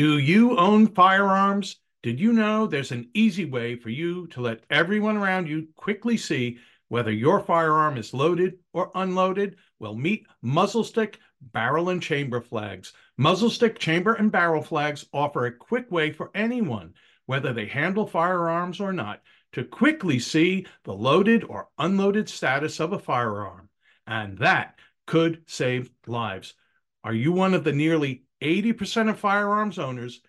Do you own firearms? Did you know there's an easy way for you to let everyone around you quickly see whether your firearm is loaded or unloaded? Well, meet muzzle stick, barrel, and chamber flags. Muzzle stick, chamber, and barrel flags offer a quick way for anyone, whether they handle firearms or not, to quickly see the loaded or unloaded status of a firearm. And that could save lives. Are you one of the nearly 80% of firearms owners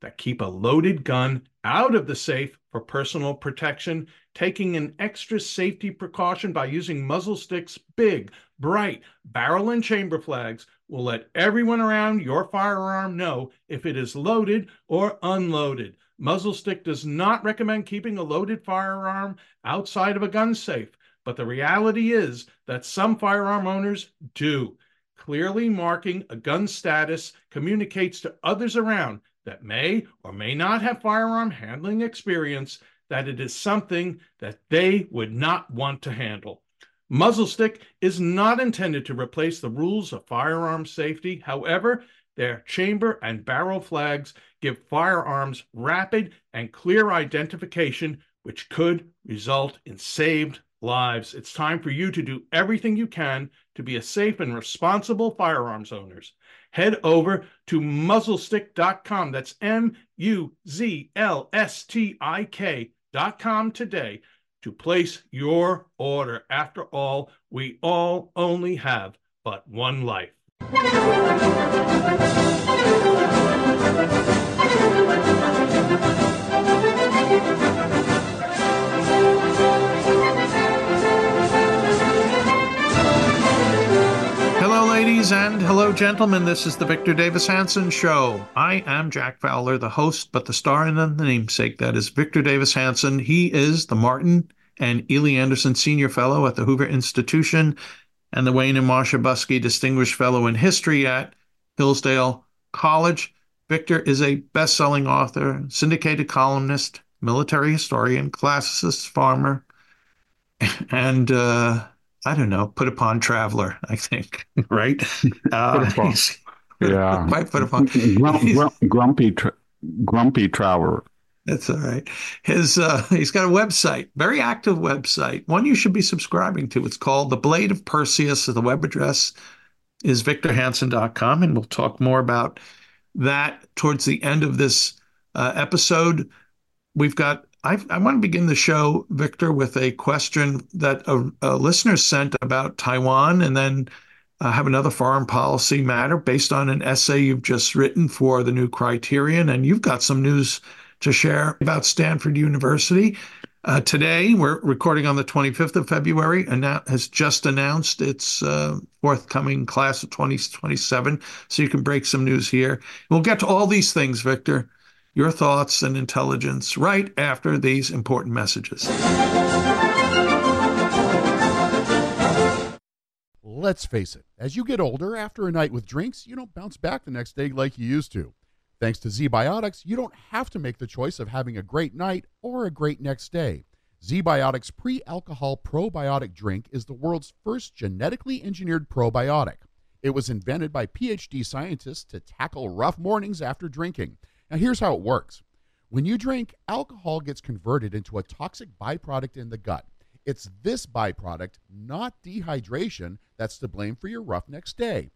that keep a loaded gun out of the safe for personal protection, taking an extra safety precaution by using muzzle sticks, big, bright barrel and chamber flags will let everyone around your firearm know if it is loaded or unloaded. Muzzle stick does not recommend keeping a loaded firearm outside of a gun safe, but the reality is that some firearm owners do. Clearly marking a gun status communicates to others around that may or may not have firearm handling experience that it is something that they would not want to handle. Muzzle stick is not intended to replace the rules of firearm safety. However, their chamber and barrel flags give firearms rapid and clear identification, which could result in saved lives. It's time for you to do everything you can to be a safe and responsible firearms owners head over to muzzlestick.com. That's M U Z L S T I K.com today to place your order. After all, we all only have but one life. ladies and hello, gentlemen. This is the Victor Davis Hanson Show. I am Jack Fowler, the host, but the star and the namesake. That is Victor Davis Hanson. He is the Martin and Illie Anderson Senior Fellow at the Hoover Institution and the Wayne and Marcia Buske Distinguished Fellow in History at Hillsdale College. Victor is a best selling author, syndicated columnist, military historian, classicist, farmer, and uh, I don't know, put upon traveler, I think, right? Uh, yeah. Quite put upon. Grump, grumpy, tra- grumpy traveler. That's all right. His uh, he's got a website, very active website, one you should be subscribing to. It's called The Blade of Perseus. The web address is victorhanson.com, and we'll talk more about that towards the end of this uh, episode. We've got I, I, want to begin the show, Victor, with a question that a, a listener sent about Taiwan, and then uh, have another foreign policy matter based on an essay you've just written for the new Criterion. And you've got some news to share about Stanford University. Uh, today, we're recording on the 25th of February, and that has just announced its uh, forthcoming class of 2027. So you can break some news here. We'll get to all these things, Victor your thoughts and intelligence right after these important messages. Let's face it, as you get older, after a night with drinks, you don't bounce back the next day like you used to. Thanks to ZBiotics, you don't have to make the choice of having a great night or a great next day. ZBiotics pre alcohol probiotic drink is the world's first genetically engineered probiotic. It was invented by PhD scientists to tackle rough mornings after drinking. Now, here's how it works when you drink, alcohol gets converted into a toxic byproduct in the gut. It's this byproduct, not dehydration, that's to blame for your rough next day.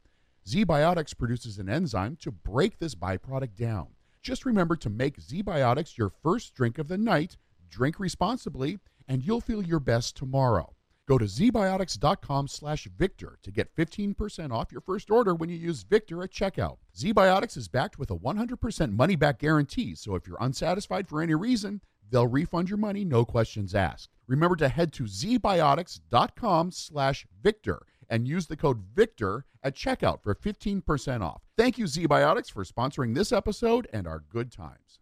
ZBiotics produces an enzyme to break this byproduct down. Just remember to make ZBiotics your first drink of the night, drink responsibly, and you'll feel your best tomorrow. Go to zbiotics.com slash Victor to get 15% off your first order when you use Victor at checkout. ZBiotics is backed with a 100% money back guarantee, so if you're unsatisfied for any reason, they'll refund your money, no questions asked. Remember to head to zbiotics.com slash Victor and use the code VICTOR at checkout for 15% off. Thank you, ZBiotics, for sponsoring this episode and our good times.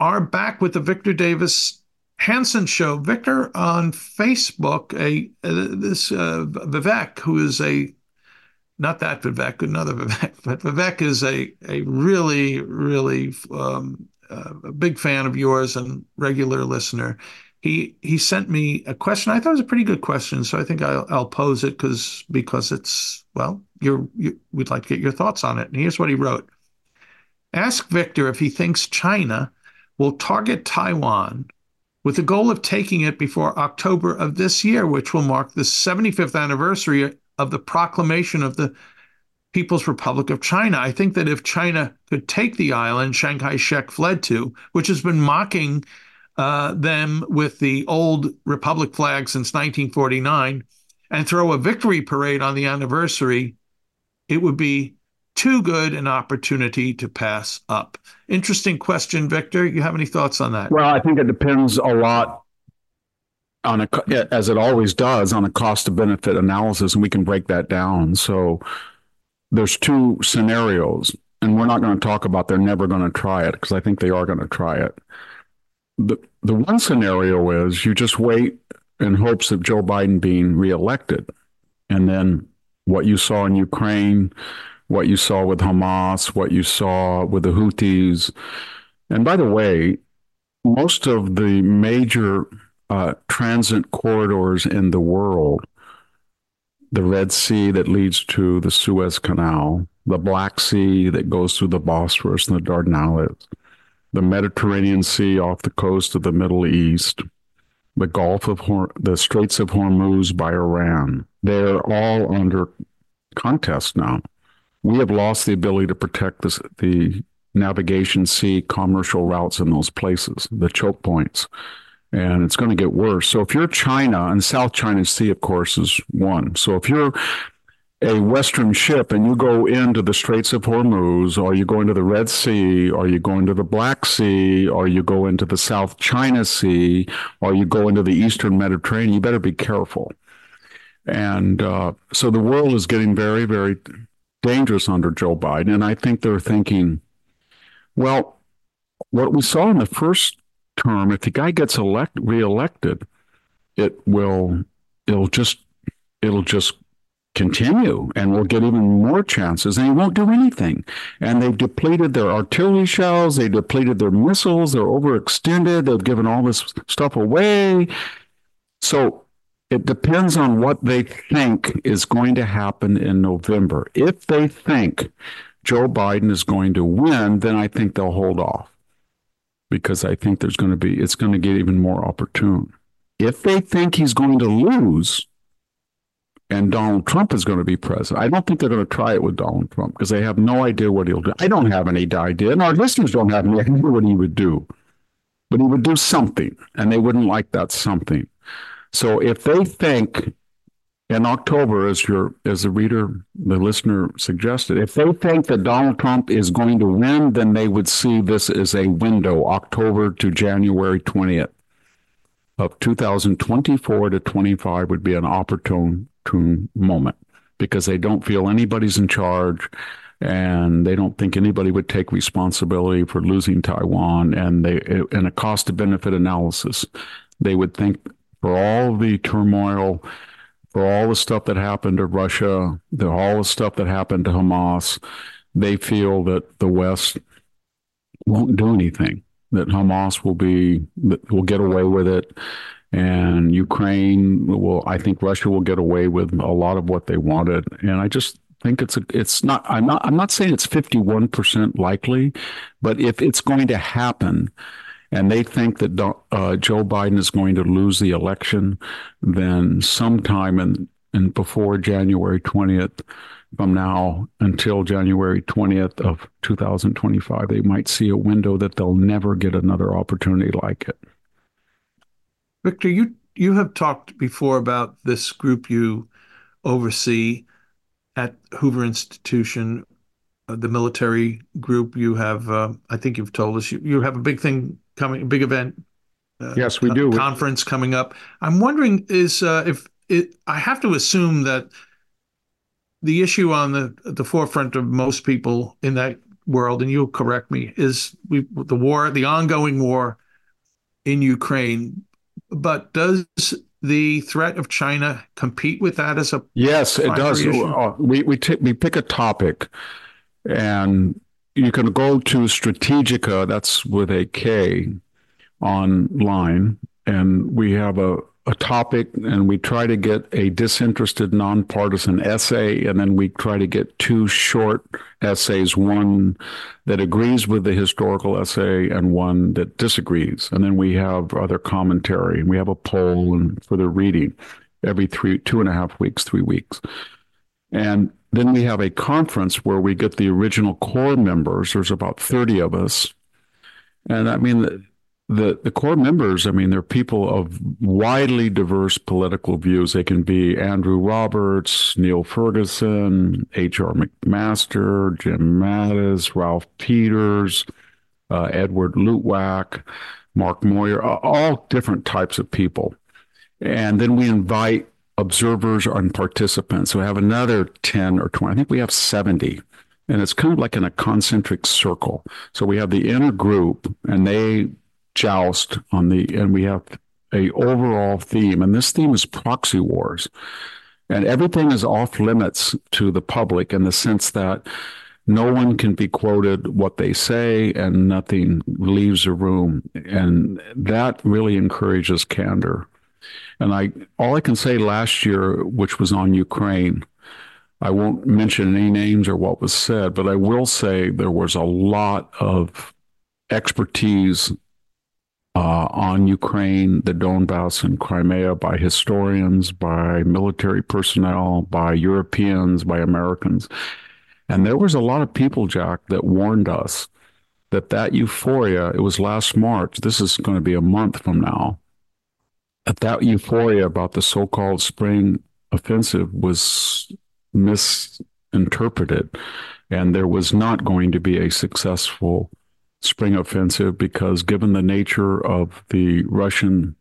Are back with the Victor Davis Hanson show. Victor on Facebook, a uh, this uh, Vivek, who is a not that Vivek, another Vivek, but Vivek is a a really really um, uh, a big fan of yours and regular listener. He he sent me a question. I thought it was a pretty good question, so I think I'll, I'll pose it because because it's well, you're you, we'd like to get your thoughts on it. And here's what he wrote: Ask Victor if he thinks China will target Taiwan with the goal of taking it before October of this year, which will mark the 75th anniversary of the proclamation of the People's Republic of China. I think that if China could take the island Chiang shek fled to, which has been mocking uh, them with the old Republic flag since 1949, and throw a victory parade on the anniversary, it would be too good an opportunity to pass up. Interesting question, Victor. You have any thoughts on that? Well, I think it depends a lot on a as it always does on a cost to benefit analysis and we can break that down. So there's two scenarios and we're not going to talk about they're never going to try it because I think they are going to try it. The the one scenario is you just wait in hopes of Joe Biden being reelected and then what you saw in Ukraine what you saw with Hamas, what you saw with the Houthis. And by the way, most of the major uh, transit corridors in the world, the Red Sea that leads to the Suez Canal, the Black Sea that goes through the Bosphorus and the Dardanelles, the Mediterranean Sea off the coast of the Middle East, the Gulf of Hor- the Straits of Hormuz by Iran. They're all under contest now we have lost the ability to protect this, the navigation sea commercial routes in those places, the choke points. And it's going to get worse. So if you're China, and South China Sea, of course, is one. So if you're a Western ship and you go into the Straits of Hormuz, or you go into the Red Sea, or you go into the Black Sea, or you go into the South China Sea, or you go into the Eastern Mediterranean, you better be careful. And uh, so the world is getting very, very dangerous under Joe Biden. And I think they're thinking, well, what we saw in the first term, if the guy gets elect reelected, it will it'll just it'll just continue and we'll get even more chances and he won't do anything. And they've depleted their artillery shells, they depleted their missiles, they're overextended, they've given all this stuff away. So it depends on what they think is going to happen in November. If they think Joe Biden is going to win, then I think they'll hold off because I think there's going to be, it's going to get even more opportune. If they think he's going to lose and Donald Trump is going to be president, I don't think they're going to try it with Donald Trump because they have no idea what he'll do. I don't have any idea, and our listeners don't have any idea what he would do. But he would do something, and they wouldn't like that something. So if they think in October, as your as the reader, the listener suggested, if they think that Donald Trump is going to win, then they would see this as a window, October to January twentieth of 2024 to 25 would be an opportune moment because they don't feel anybody's in charge and they don't think anybody would take responsibility for losing Taiwan and they in a cost to benefit analysis they would think for all the turmoil, for all the stuff that happened to Russia, the, all the stuff that happened to Hamas, they feel that the West won't do anything. That Hamas will be will get away with it, and Ukraine will. I think Russia will get away with a lot of what they wanted, and I just think it's a, it's not. I'm not. I'm not saying it's 51 percent likely, but if it's going to happen and they think that uh, Joe Biden is going to lose the election, then sometime in, in before January 20th, from now until January 20th of 2025, they might see a window that they'll never get another opportunity like it. Victor, you you have talked before about this group you oversee at Hoover Institution, uh, the military group. You have, uh, I think you've told us, you, you have a big thing coming, big event. Uh, yes, we do. Conference coming up. I'm wondering is uh, if it. I have to assume that the issue on the the forefront of most people in that world, and you'll correct me, is we, the war, the ongoing war in Ukraine. But does the threat of China compete with that as a yes, it does. issue? Uh, We we t- we pick a topic, and you can go to Strategika. That's with a K online, and we have a a topic and we try to get a disinterested nonpartisan essay and then we try to get two short essays one that agrees with the historical essay and one that disagrees and then we have other commentary and we have a poll and for the reading every three two and a half weeks three weeks and then we have a conference where we get the original core members there's about 30 of us and i mean the the core members, I mean, they're people of widely diverse political views. They can be Andrew Roberts, Niall Ferguson, H.R. McMaster, Jim Mattis, Ralph Peters, uh, Edward Luttwak, Mark Moyar, all different types of people. And then we invite observers and participants. So we have another 10 or 20. I think we have 70 and it's kind of like in a concentric circle. So we have the inner group, and they joust on the, and we have a overall theme, and this theme is proxy wars, and everything is off limits to the public in the sense that no one can be quoted what they say and nothing leaves a room and that really encourages candor and i all i can say last year which was on ukraine i won't mention any names or what was said but i will say there was a lot of expertise uh, on Ukraine, the Donbass, and Crimea by historians, by military personnel, by Europeans, by Americans. And there was a lot of people, Jack, that warned us that that euphoria, it was last March, this is going to be a month from now, that euphoria about the so-called spring offensive was misinterpreted. And there was not going to be a successful spring offensive because, given the nature of the Russian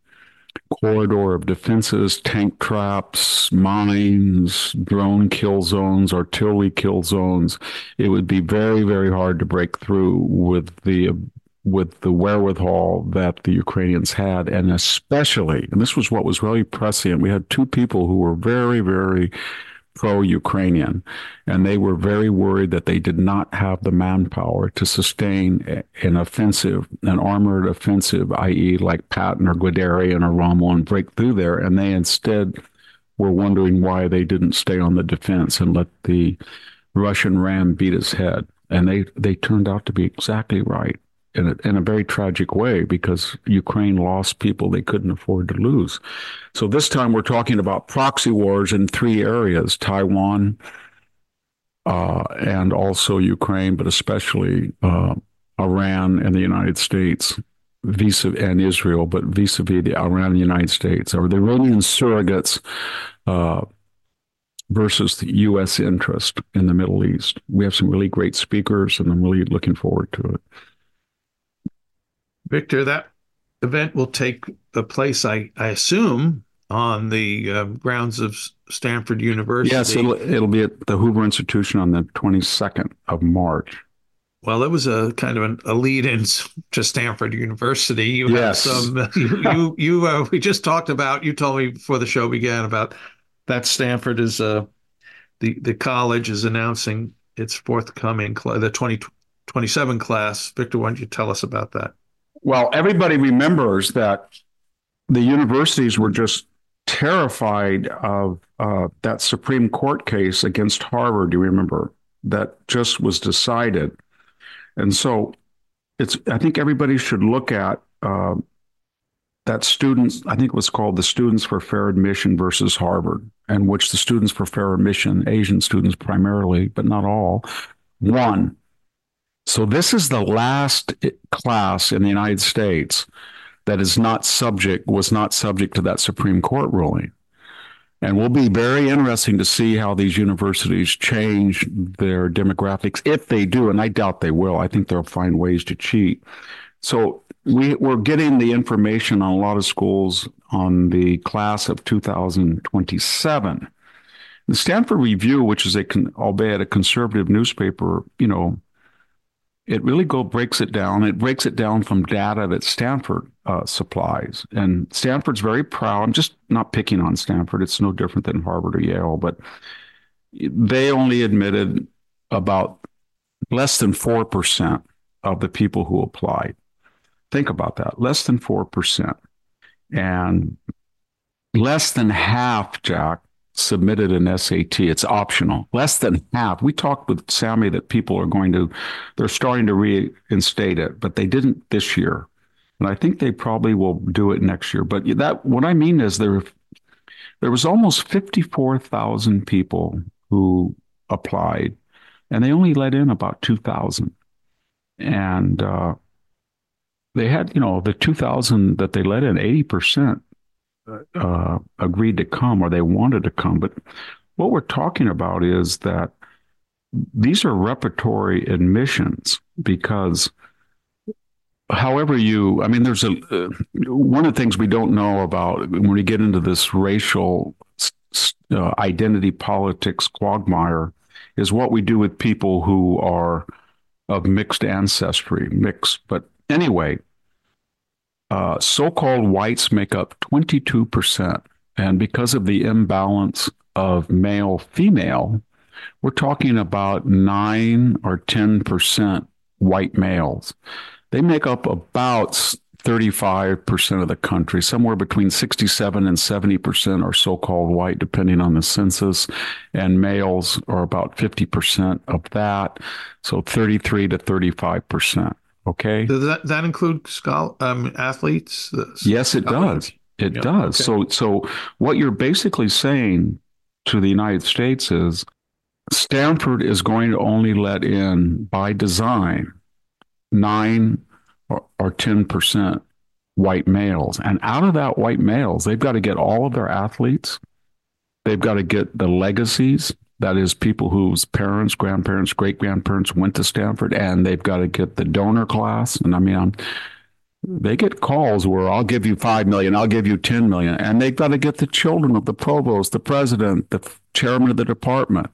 corridor of defenses, tank traps, mines, drone kill zones, artillery kill zones, it would be very, very hard to break through with the with the wherewithal that the Ukrainians had, and especially, and this was what was really prescient. We had two people who were very, very pro Ukrainian. And they were very worried that they did not have the manpower to sustain an offensive, an armored offensive, i.e., like Patton or Guderian or Rommel, and break through there. And they instead were wondering why they didn't stay on the defense and let the Russian ram beat his head. And they, they turned out to be exactly right in a, in a very tragic way because Ukraine lost people they couldn't afford to lose. So this time we're talking about proxy wars in three areas: Taiwan, uh, and also Ukraine, but especially uh, Iran and the United States, vis and Israel, but vis-a-vis the Iran and the United States, or the Iranian surrogates. Uh, versus the U.S. interest in the Middle East. We have some really great speakers, and I'm really looking forward to it. Victor, that event will take place, I, I assume, on the uh, grounds of Stanford University. Yes, it'll, it'll be at the Hoover Institution on the 22nd of March. Well, it was a kind of an, a lead-in to Stanford University. You yes. have some. You you, you uh, we just talked about. You told me before the show began about that Stanford is uh the the college is announcing its forthcoming the 2027 class. Victor, why don't you tell us about that? Well, everybody remembers that the universities were just terrified of uh, that Supreme Court case against Harvard. Do you remember that just was decided? And so, it's. I think everybody should look at uh, that students. I think it was called the Students for Fair Admission versus Harvard, and which the Students for Fair Admission, Asian students primarily, but not all, won so this is the last class in the United States that is not subject was not subject to that Supreme Court ruling. And will be very interesting to see how these universities change their demographics if they do, and I doubt they will. I think they'll find ways to cheat. So we, we're getting the information on a lot of schools on the class of 2027. The Stanford Review, which is a albeit a conservative newspaper, you know, it really go breaks it down. It breaks it down from data that Stanford uh, supplies, and Stanford's very proud. I'm just not picking on Stanford; it's no different than Harvard or Yale, but they only admitted about less than four percent of the people who applied. Think about that: less than four percent, and less than half, Jack, submitted an SAT. It's optional. Less than half. We talked with Sammy that people are going to, they're starting to reinstate it, but they didn't this year. And I think they probably will do it next year. But that, what I mean is there, there was almost 54,000 people who applied and they only let in about 2,000. And, uh, they had, you know, the 2,000 that they let in, 80% uh, agreed to come or they wanted to come. But what we're talking about is that these are reparatory admissions because however you i mean there's a uh, one of the things we don't know about when we get into this racial uh, identity politics quagmire is what we do with people who are of mixed ancestry mixed but anyway uh, so-called whites make up 22%. And because of the imbalance of male female, we're talking about 9 or 10% white males. They make up about 35% of the country, somewhere between 67 and 70% are so called white, depending on the census, and males are about 50% of that. So 33 to 35%. Okay. Does that that include scholar, um, athletes? Yes, it does. It yeah. does. Okay. So so what you're basically saying to the United States is Stanford is going to only let in by design nine or ten percent white males, and out of that white males, they've got to get all of their athletes. They've got to get the legacies that is, people whose parents, grandparents, great grandparents went to Stanford, and they've got to get the donor class. And I mean, I'm, they get calls where I'll give you five million, I'll give you ten million, and they've got to get the children of the provost, the president, the chairman of the department.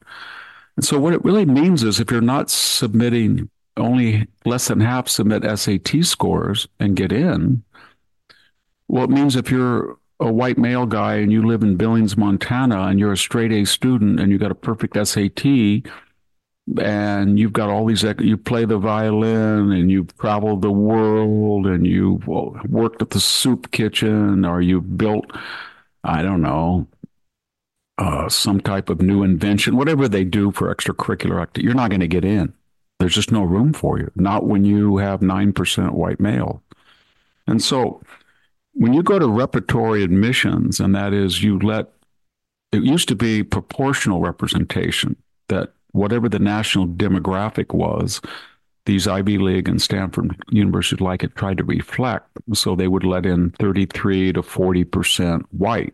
And so, what it really means is, if you're not submitting, only less than half submit SAT scores and get in. Well, it means if you're a white male guy and you live in Billings, Montana, and you're a straight A student and you got a perfect SAT, and you've got all these, you play the violin and you've traveled the world and you've worked at the soup kitchen or you've built, I don't know, uh, some type of new invention, whatever they do for extracurricular activity, you're not going to get in. There's just no room for you, not when you have 9% white male. And so when you go to reparatory admissions, and that is you let it used to be proportional representation that whatever the national demographic was, these Ivy League and Stanford universities like it tried to reflect. So they would let in 33 to 40% white.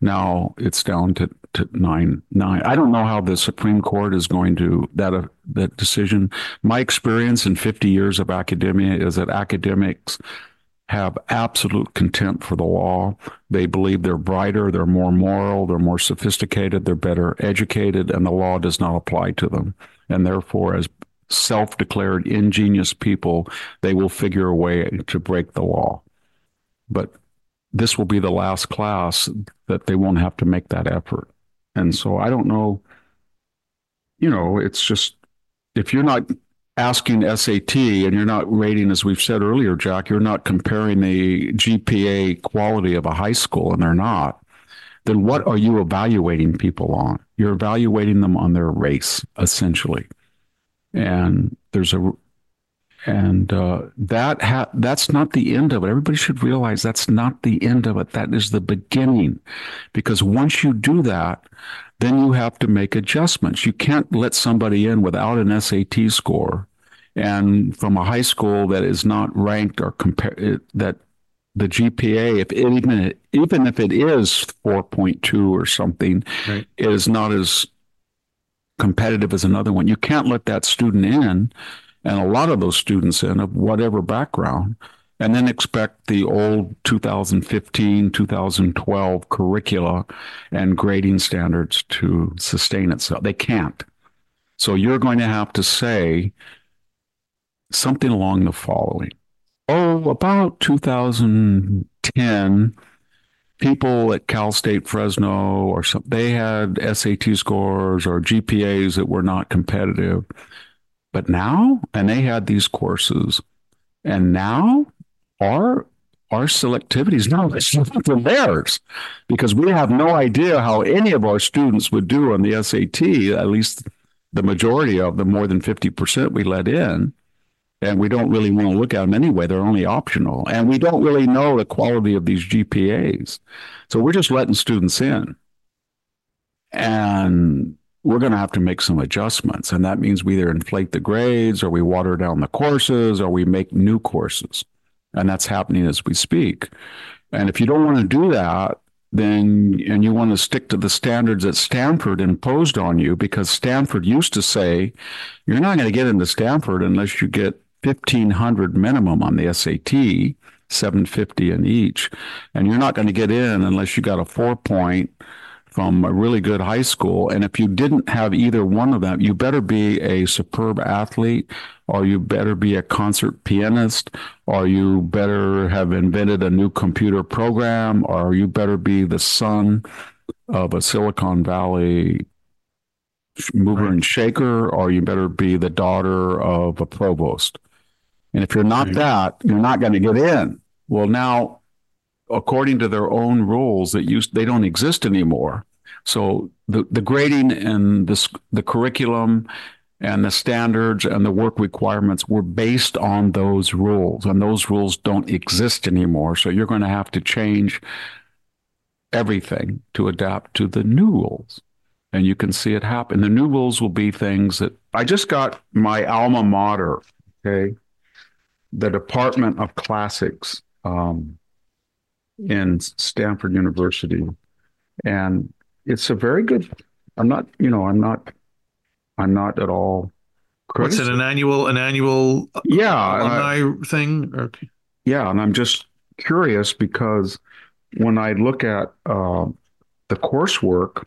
Now it's down to, to nine, nine. I don't know how the Supreme Court is going to, that, uh, that decision. My experience in 50 years of academia is that academics have absolute contempt for the law. They believe they're brighter, they're more moral, they're more sophisticated, they're better educated, and the law does not apply to them. And therefore, as self declared ingenious people, they will figure a way to break the law. But this will be the last class that they won't have to make that effort. And so I don't know, you know, it's just if you're not asking SAT and you're not rating, as we've said earlier, Jack, you're not comparing the GPA quality of a high school, and they're not, then what are you evaluating people on? You're evaluating them on their race, essentially. And there's a and uh, that ha- that's not the end of it. Everybody should realize that's not the end of it. That is the beginning, because once you do that, then you have to make adjustments. You can't let somebody in without an SAT score and from a high school that is not ranked or compare eh, that the GPA, if it, even even if it is 4.2 or something, right. is not as competitive as another one. You can't let that student in, and a lot of those students in of whatever background, and then expect the old 2015, 2012 curricula and grading standards to sustain itself. They can't. So you're going to have to say, something along the following. Oh, about 2010, people at Cal State Fresno or some, they had SAT scores or GPAs that were not competitive. But now, and they had these courses, and now our our selectivity is now than theirs because we have no idea how any of our students would do on the SAT, at least the majority of them, more than 50% we let in. And we don't really want to look at them anyway. They're only optional. And we don't really know the quality of these GPAs. So we're just letting students in. And we're going to have to make some adjustments. And that means we either inflate the grades or we water down the courses or we make new courses. And that's happening as we speak. And if you don't want to do that, then and you want to stick to the standards that Stanford imposed on you, because Stanford used to say you're not going to get into Stanford unless you get 1500 minimum on the SAT, 750 in each. And you're not going to get in unless you got a four point from a really good high school. And if you didn't have either one of them, you better be a superb athlete, or you better be a concert pianist, or you better have invented a new computer program, or you better be the son of a Silicon Valley mover right. and shaker, or you better be the daughter of a provost. And if you're not right. that, you're not going to get in. Well, now according to their own rules that used they don't exist anymore. So the the grading and the the curriculum and the standards and the work requirements were based on those rules, and those rules don't exist anymore. So you're going to have to change everything to adapt to the new rules. And you can see it happen. The new rules will be things that I just got my alma mater, okay, the Department of Classics. Um, in Stanford University. And it's a very good, I'm not, you know, I'm not, I'm not at all. What's it, an annual, an annual yeah, alumni uh, thing? Okay. Yeah. And I'm just curious because when I look at uh, the coursework,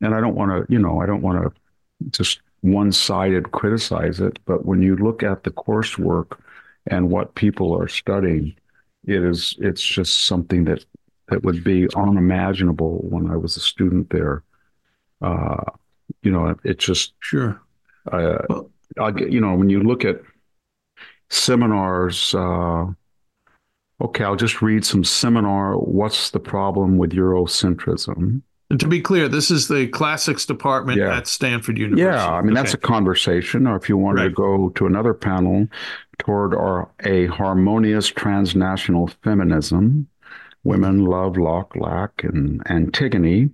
and I don't want to, you know, I don't want to just one sided criticize it, but when you look at the coursework and what people are studying, it is it's just something that that would be unimaginable when I was a student there. Uh, you know, it just sure. Uh, well, I, you know, when you look at seminars, uh, okay, I'll just read some seminar. What's the problem with Eurocentrism? And to be clear, this is the classics department yeah. at Stanford University. Yeah, I mean okay. that's a conversation. Or if you wanted right. to go to another panel toward our, a harmonious transnational feminism, women love Locke, Lack, and Antigone,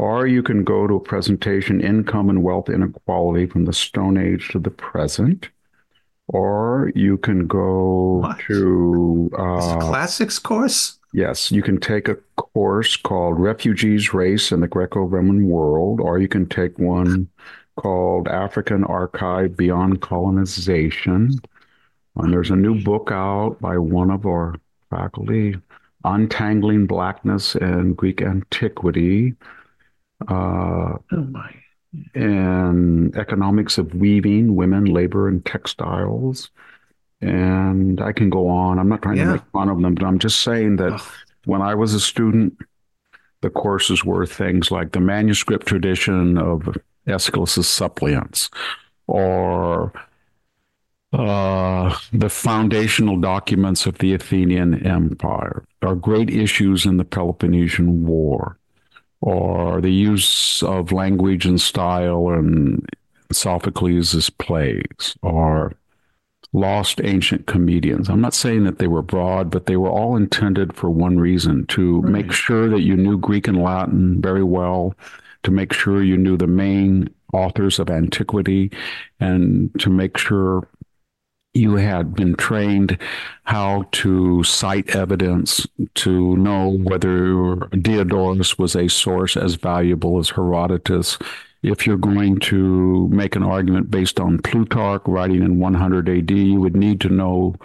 or you can go to a presentation, income and wealth inequality from the Stone Age to the present. Or you can go what? to uh, classics course. Yes, you can take a course called Refugees, Race, and the Greco Roman World, or you can take one called African Archive Beyond Colonization. And there's a new book out by one of our faculty, Untangling Blackness and Greek Antiquity. Uh, oh my. And Economics of Weaving, Women, Labor, and Textiles and I can go on. I'm not trying yeah. to make fun of them, but I'm just saying that Ugh. when I was a student, the courses were things like the manuscript tradition of Aeschylus's Suppliants, or uh, the foundational documents of the Athenian Empire, or great issues in the Peloponnesian War, or the use of language and style in Sophocles' plays, or lost ancient comedians. I'm not saying that they were broad, but they were all intended for one reason to right. make sure that you knew Greek and Latin very well, to make sure you knew the main authors of antiquity, and to make sure you had been trained how to cite evidence to know whether Diodorus was a source as valuable as Herodotus. If you're going to make an argument based on Plutarch writing in 100 AD, you would need to know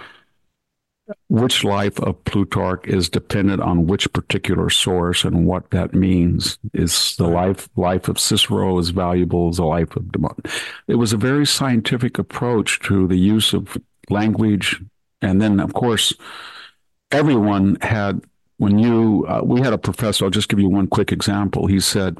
which life of Plutarch is dependent on which particular source and what that means. Is the life life of Cicero as valuable as the life of Demont? It was a very scientific approach to the use of language, and then of course, everyone had. When you, uh, we had a professor. I'll just give you one quick example. He said,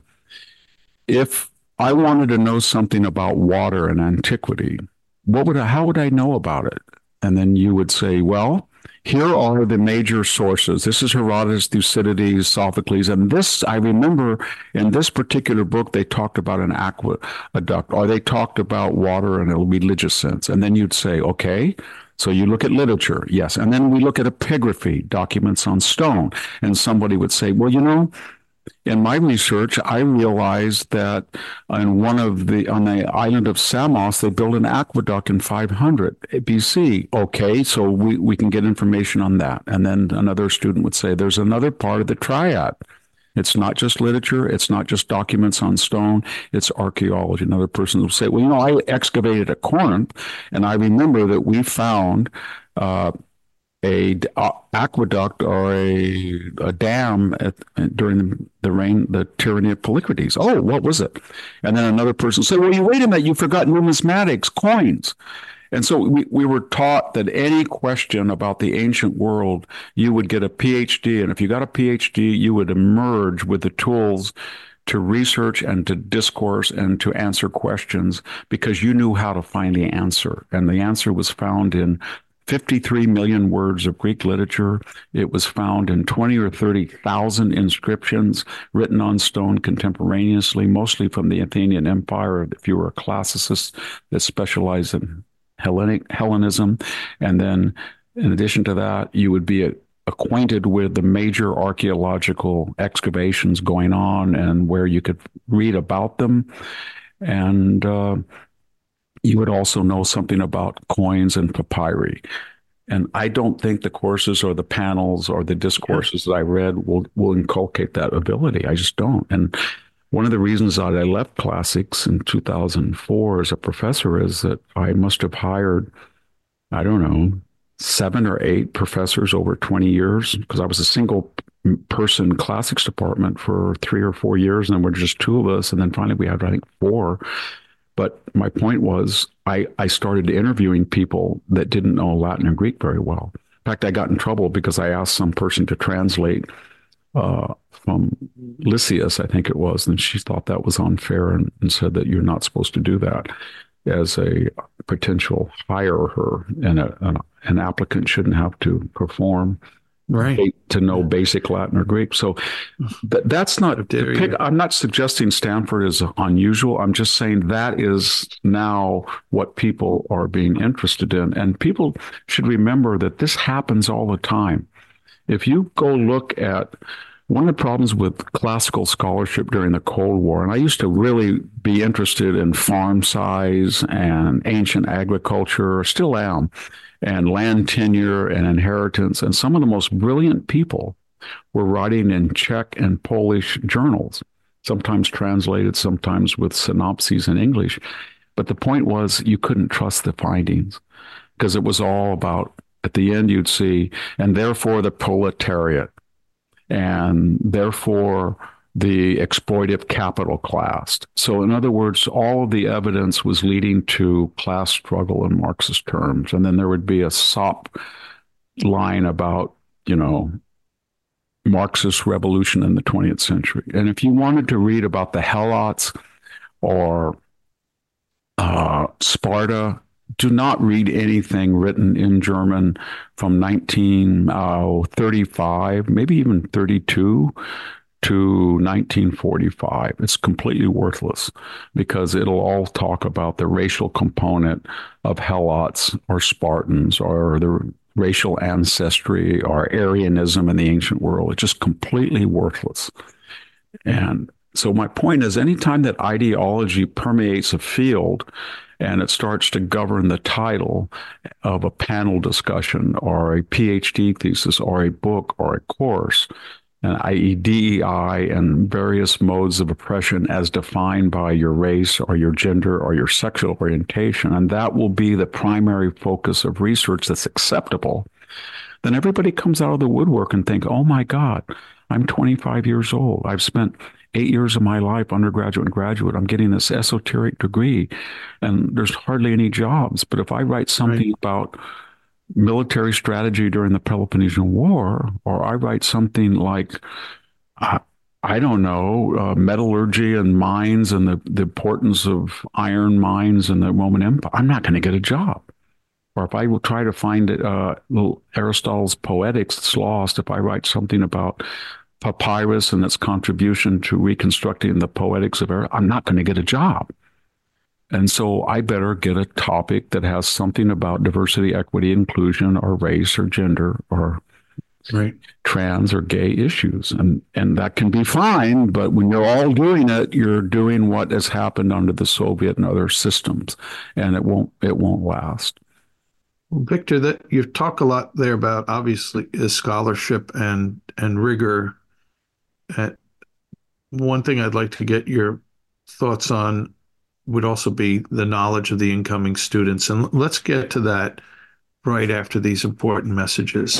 if I wanted to know something about water in antiquity, what would I, how would I know about it? And then you would say, well, here are the major sources. This is Herodotus, Thucydides, Sophocles. And this, I remember in this particular book, they talked about an aqueduct or they talked about water in a religious sense. And then you'd say, okay, so you look at literature, yes. And then we look at epigraphy, documents on stone. And somebody would say, well, you know, in my research, I realized that on one of the on the island of Samos, they built an aqueduct in 500 BC. Okay, so we, we can get information on that. And then another student would say, "There's another part of the triad. It's not just literature. It's not just documents on stone. It's archaeology." Another person will say, "Well, you know, I excavated at Corinth, and I remember that we found." Uh, a aqueduct or a, a dam at, during the, reign, the tyranny of Polycrates. Oh, what was it? And then another person said, well, you wait a minute, you forgot numismatics, coins. And so we, we were taught that any question about the ancient world, you would get a PhD. And if you got a PhD, you would emerge with the tools to research and to discourse and to answer questions because you knew how to find the answer. And the answer was found in 53 million words of Greek literature. It was found in 20 or 30,000 inscriptions written on stone contemporaneously, mostly from the Athenian Empire, if you were a classicist that specialized in Hellenic Hellenism. And then, in addition to that, you would be a, acquainted with the major archaeological excavations going on and where you could read about them. And uh, you would also know something about coins and papyri. And I don't think the courses or the panels or the discourses that I read will, will inculcate that ability. I just don't. And one of the reasons that I left classics in 2004 as a professor is that I must have hired, I don't know, seven or eight professors over 20 years because I was a single person classics department for three or four years. And then we're just two of us. And then finally we had, I think, four. But my point was, I, I started interviewing people that didn't know Latin and Greek very well. In fact, I got in trouble because I asked some person to translate uh, from Lysias, I think it was, and she thought that was unfair and, and said that you're not supposed to do that as a potential hirer, and a, an, an applicant shouldn't have to perform right. To know basic latin or greek. So th- that's not pick, i'm not suggesting stanford is unusual. I'm just saying that is now what people are being interested in. And people should remember that this happens all the time. If you go look at one of the problems with classical scholarship during the Cold War, and I used to really be interested in farm size and ancient agriculture, still am, and land tenure and inheritance. And some of the most brilliant people were writing in Czech and Polish journals, sometimes translated, sometimes with synopses in English. But the point was, you couldn't trust the findings because it was all about, at the end, you'd see, and therefore the proletariat, and therefore the exploitive capital class. So, in other words, all of the evidence was leading to class struggle in Marxist terms. And then there would be a SOP line about, you know, Marxist revolution in the 20th century. And if you wanted to read about the Helots or uh, Sparta, do not read anything written in German from 1935, uh, maybe even 32 to 1945. It's completely worthless because it'll all talk about the racial component of Helots or Spartans or the racial ancestry or Aryanism in the ancient world. It's just completely worthless. And so my point is anytime that ideology permeates a field and it starts to govern the title of a panel discussion or a PhD thesis or a book or a course, i.e., DEI and various modes of oppression as defined by your race or your gender or your sexual orientation. And that will be the primary focus of research that's acceptable. then everybody comes out of the woodwork and think, oh my God, I'm 25 years old. I've spent eight years of my life, undergraduate and graduate. I'm getting this esoteric degree, and there's hardly any jobs. But if I write something right. about military strategy during the Peloponnesian War, or I write something like, uh, I don't know, uh, metallurgy and mines and the, the importance of iron mines in the Roman Empire, I'm not going to get a job. Or if I will try to find uh, Aristotle's Poetics, it's lost. If I write something about papyrus and its contribution to reconstructing the poetics of Aristotle, I'm not going to get a job. And so I better get a topic that has something about diversity, equity, inclusion, or race, or gender, or right. trans or gay issues. And and that can be fine, but when you're all doing it, you're doing what has happened under the Soviet and other systems, and it won't it won't last. Victor, that you talk a lot there about obviously is scholarship and and rigor. Uh, one thing I'd like to get your thoughts on would also be the knowledge of the incoming students, and let's get to that right after these important messages.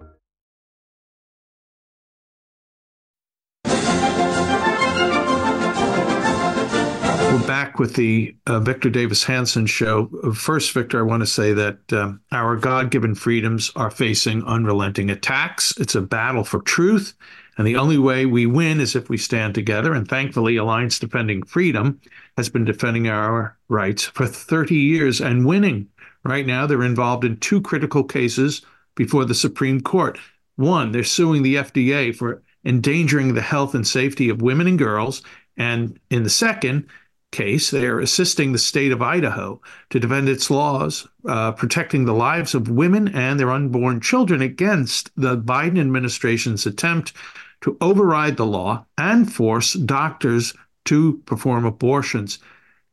We're back with the uh, Victor Davis Hanson show. First, Victor, I want to say that um, our God given freedoms are facing unrelenting attacks. It's a battle for truth. And the only way we win is if we stand together. And thankfully, Alliance Defending Freedom has been defending our rights for 30 years and winning. Right now, they're involved in two critical cases before the Supreme Court. One, they're suing the FDA for endangering the health and safety of women and girls. And in the second, case, they are assisting the state of Idaho to defend its laws uh, protecting the lives of women and their unborn children against the Biden administration's attempt to override the law and force doctors to perform abortions.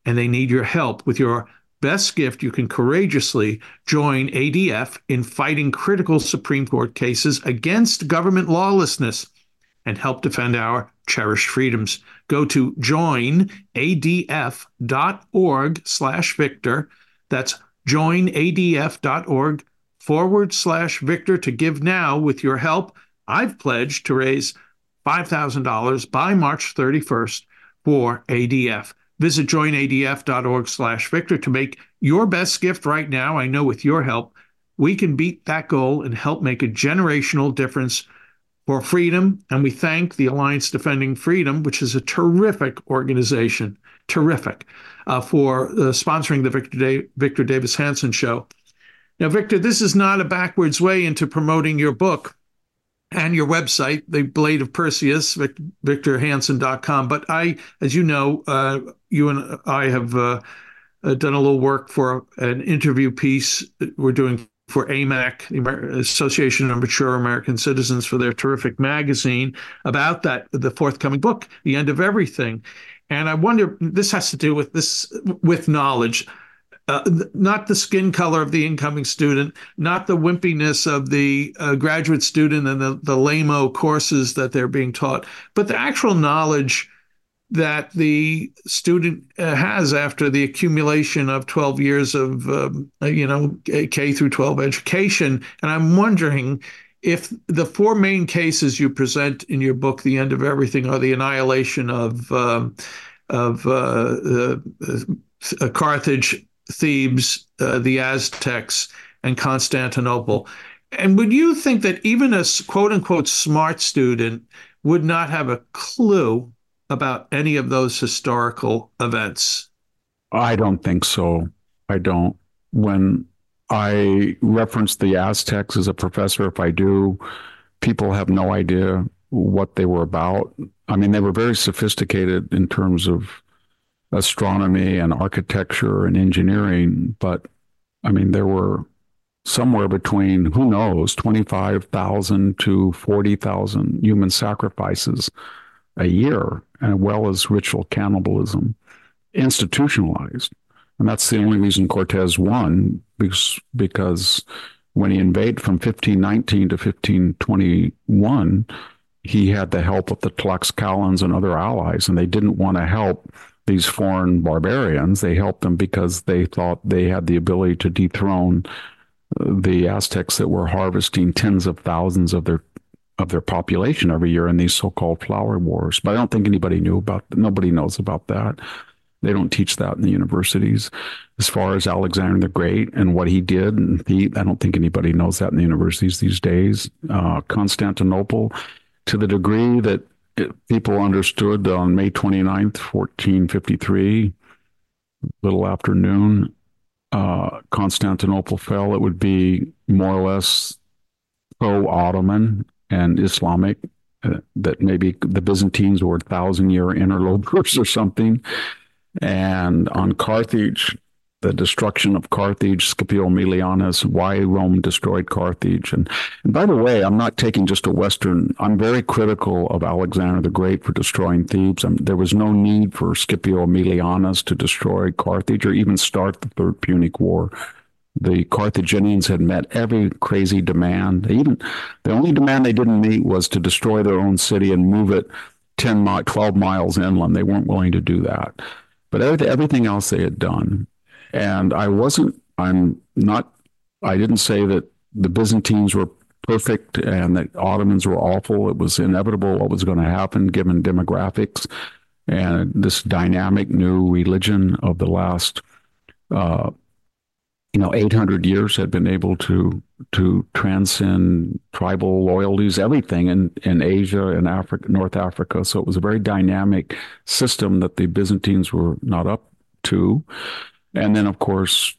And they need your help with your best gift. You can courageously join ADF in fighting critical Supreme Court cases against government lawlessness and help defend our cherished freedoms. Go to joinadf.org slash Victor. That's joinadf.org forward slash Victor to give now with your help. I've pledged to raise $5,000 by March 31st for ADF. Visit joinadf.org slash Victor to make your best gift right now. I know with your help, we can beat that goal and help make a generational difference for freedom. And we thank the Alliance Defending Freedom, which is a terrific organization, terrific, uh, for uh, sponsoring the Victor, da- Victor Davis Hanson show. Now, Victor, this is not a backwards way into promoting your book and your website, The Blade of Perseus, Vic- victorhanson.com. But I, as you know, uh, you and I have uh, uh, done a little work for an interview piece we're doing for AMAC, the Association of Mature American Citizens, for their terrific magazine about that, the forthcoming book, The End of Everything. And I wonder, this has to do with this, with knowledge. Uh, not the skin color of the incoming student, not the wimpiness of the uh, graduate student and the, the lame courses that they're being taught, but the actual knowledge that the student uh, has after the accumulation of 12 years of um, uh, you know K through 12 education. And I'm wondering if the four main cases you present in your book the end of everything are the annihilation of um, of uh, uh Carthage Thebes uh, the Aztecs and Constantinople. And would you think that even a quote unquote smart student would not have a clue about any of those historical events. I don't think so. I don't. When I reference the Aztecs as a professor, if I do, people have no idea what they were about. I mean, they were very sophisticated in terms of astronomy and architecture and engineering, but I mean, there were somewhere between, who knows, 25,000 to 40,000 human sacrifices a year, as well as ritual cannibalism, institutionalized. And that's the only reason Cortez won, because, because when he invaded from 1519 to 1521, he had the help of the Tlaxcalans and other allies, and they didn't want to help these foreign barbarians. They helped them because they thought they had the ability to dethrone uh, the Aztecs that were harvesting tens of thousands of their of their population every year in these so-called flower wars. But I don't think anybody knew about nobody knows about that. They don't teach that in the universities. As far as Alexander the Great and what he did, and he, I don't think anybody knows that in the universities these days. Uh, Constantinople, to the degree that people understood on May 29th, 1453, little after noon, uh, Constantinople fell, it would be more or less pro Ottoman and Islamic. Uh, that maybe the Byzantines were thousand year interlopers or something. And on Carthage, the destruction of Carthage, Scipio Aemilianus, why Rome destroyed Carthage. And, and by the way, I'm not taking just a Western, I'm very critical of Alexander the Great for destroying Thebes. I there was no need for Scipio Aemilianus to destroy Carthage or even start the Third Punic War. The Carthaginians had met every crazy demand. They even the only demand they didn't meet was to destroy their own city and move it 10 mi- 12 miles inland. They weren't willing to do that. But everything else they had done. And I wasn't, I'm not, I didn't say that the Byzantines were perfect and that Ottomans were awful. It was inevitable what was going to happen given demographics and this dynamic new religion of the last, uh, you know, 800 years had been able to to transcend tribal loyalties, everything in, in Asia and Africa, North Africa. So it was a very dynamic system that the Byzantines were not up to. And then, of course,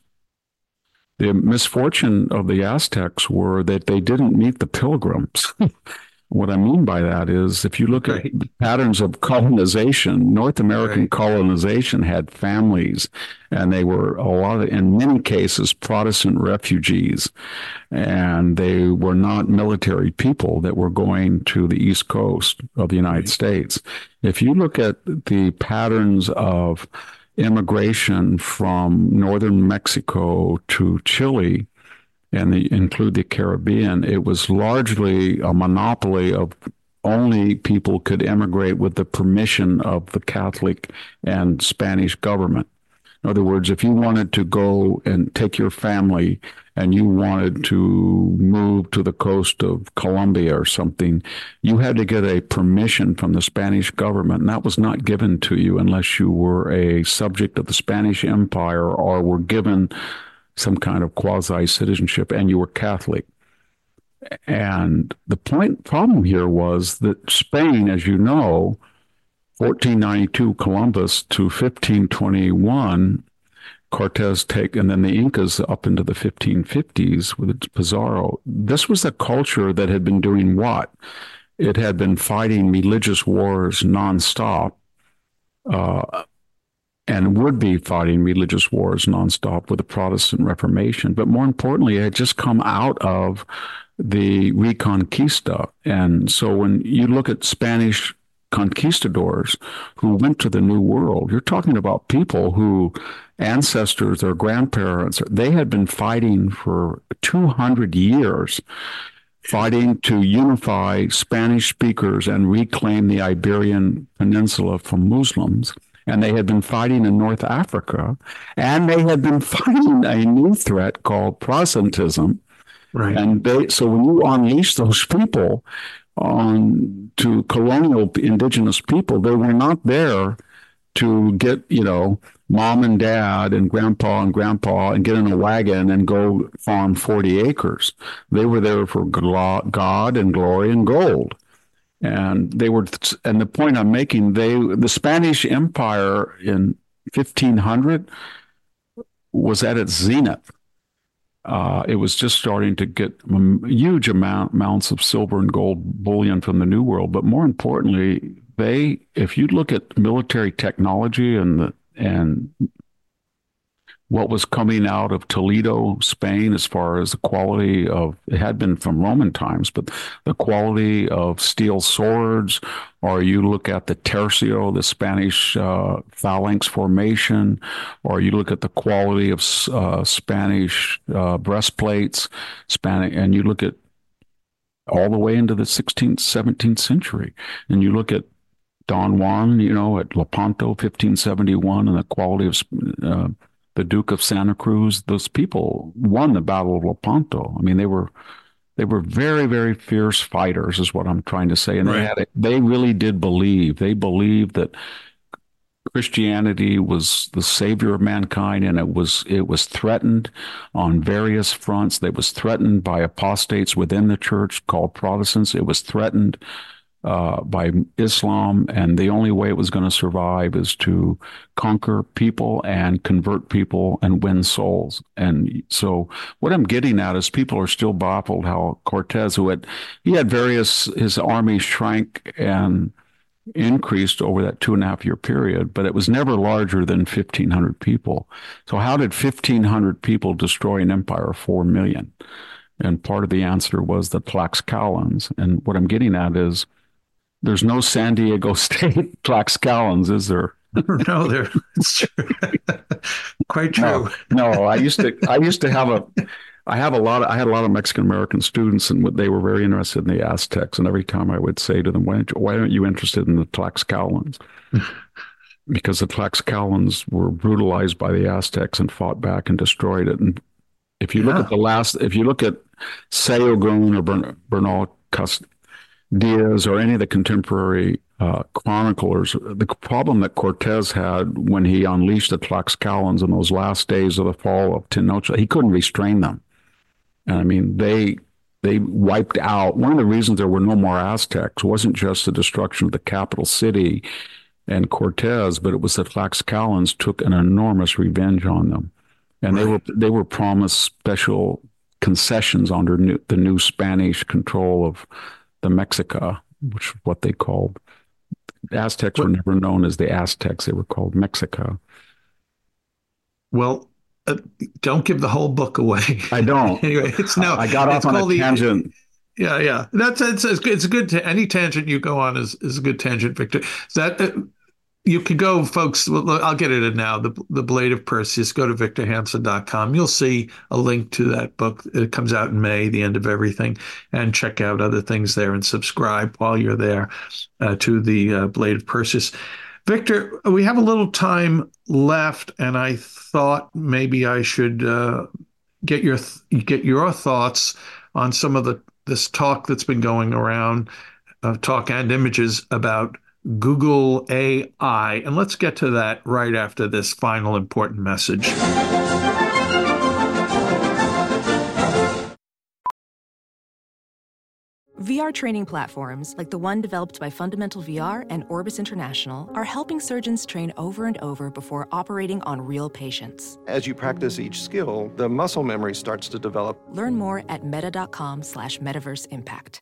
the misfortune of the Aztecs were that they didn't meet the pilgrims. what I mean by that is if you look right. at patterns of colonization, North American right. colonization had families and they were a lot of, in many cases, Protestant refugees. And they were not military people that were going to the East Coast of the United right. States. If you look at the patterns of immigration from northern Mexico to Chile and the, include the Caribbean, it was largely a monopoly of only people could immigrate with the permission of the Catholic and Spanish government. In other words, if you wanted to go and take your family and you wanted to move to the coast of Colombia or something, you had to get a permission from the Spanish government. And that was not given to you unless you were a subject of the Spanish Empire or were given some kind of quasi citizenship and you were Catholic. And the point problem here was that Spain, as you know, 1492 Columbus to 1521 Cortez take, and then the Incas up into the 1550s with Pizarro. This was a culture that had been doing what? It had been fighting religious wars nonstop, uh, and would be fighting religious wars nonstop with the Protestant Reformation. But more importantly, it had just come out of the Reconquista. And so when you look at Spanish conquistadors who went to the New World. You're talking about people who ancestors or grandparents, they had been fighting for 200 years, fighting to unify Spanish speakers and reclaim the Iberian Peninsula from Muslims. And they had been fighting in North Africa, and they had been fighting a new threat called Protestantism. Right. And they, so when you unleash those people, on to colonial indigenous people. They were not there to get, you know, mom and dad and grandpa and grandpa and get in a wagon and go farm 40 acres. They were there for God and glory and gold. And they were, and the point I'm making, they, the Spanish Empire in 1500 was at its zenith. Uh, it was just starting to get huge amount, amounts of silver and gold bullion from the New World. But more importantly, they, if you look at military technology and the, and what was coming out of Toledo, Spain, as far as the quality of it had been from Roman times, but the quality of steel swords, or you look at the tercio, the Spanish uh, phalanx formation, or you look at the quality of uh, Spanish uh, breastplates, Spanish, and you look at all the way into the 16th, 17th century, and you look at Don Juan, you know, at Lepanto, 1571, and the quality of uh, the Duke of Santa Cruz, those people won the Battle of Lepanto. I mean, they were they were very, very fierce fighters, is what I'm trying to say. And right. they had it, they really did believe. They believed that Christianity was the savior of mankind, and it was it was threatened on various fronts. It was threatened by apostates within the church called Protestants. It was threatened uh, by Islam, and the only way it was going to survive is to conquer people and convert people and win souls. And so, what I'm getting at is people are still baffled how Cortez, who had he had various his army shrank and increased over that two and a half year period, but it was never larger than 1,500 people. So, how did 1,500 people destroy an empire of 4 million? And part of the answer was the Tlaxcalans. And what I'm getting at is there's no San Diego State Tlaxcalans, is there? no, there. It's true. Quite true. No, no, I used to. I used to have a. I have a lot. Of, I had a lot of Mexican American students, and they were very interested in the Aztecs. And every time I would say to them, "Why aren't you, why aren't you interested in the Tlaxcalans?" because the Tlaxcalans were brutalized by the Aztecs and fought back and destroyed it. And if you look at the last, if you look at Sahagún or Bern, Bernal Diaz or any of the contemporary uh, chroniclers, the problem that Cortez had when he unleashed the Tlaxcalans in those last days of the fall of Tenochtitlan, he couldn't restrain them. And I mean, they they wiped out. One of the reasons there were no more Aztecs wasn't just the destruction of the capital city and Cortez, but it was that Tlaxcalans took an enormous revenge on them, and right. they were they were promised special concessions under new, the new Spanish control of the Mexica, which is what they called. The Aztecs were never known as the Aztecs; they were called Mexica. Well, uh, don't give the whole book away. I don't. anyway, it's no. I got off on a tangent. The, yeah, yeah. That's it's, it's, it's good. To, any tangent you go on is is a good tangent, Victor. That uh, you could go, folks. I'll get it in now. The the Blade of Perseus. Go to victorhanson.com. You'll see a link to that book. It comes out in May, the end of everything, and check out other things there and subscribe while you're there uh, to the uh, Blade of Perseus. Victor, we have a little time left, and I thought maybe I should uh, get your th- get your thoughts on some of the this talk that's been going around, uh, talk and images about Google AI. And let's get to that right after this final important message. VR training platforms, like the one developed by Fundamental VR and Orbis International, are helping surgeons train over and over before operating on real patients. As you practice each skill, the muscle memory starts to develop. Learn more at meta.com slash metaverse impact.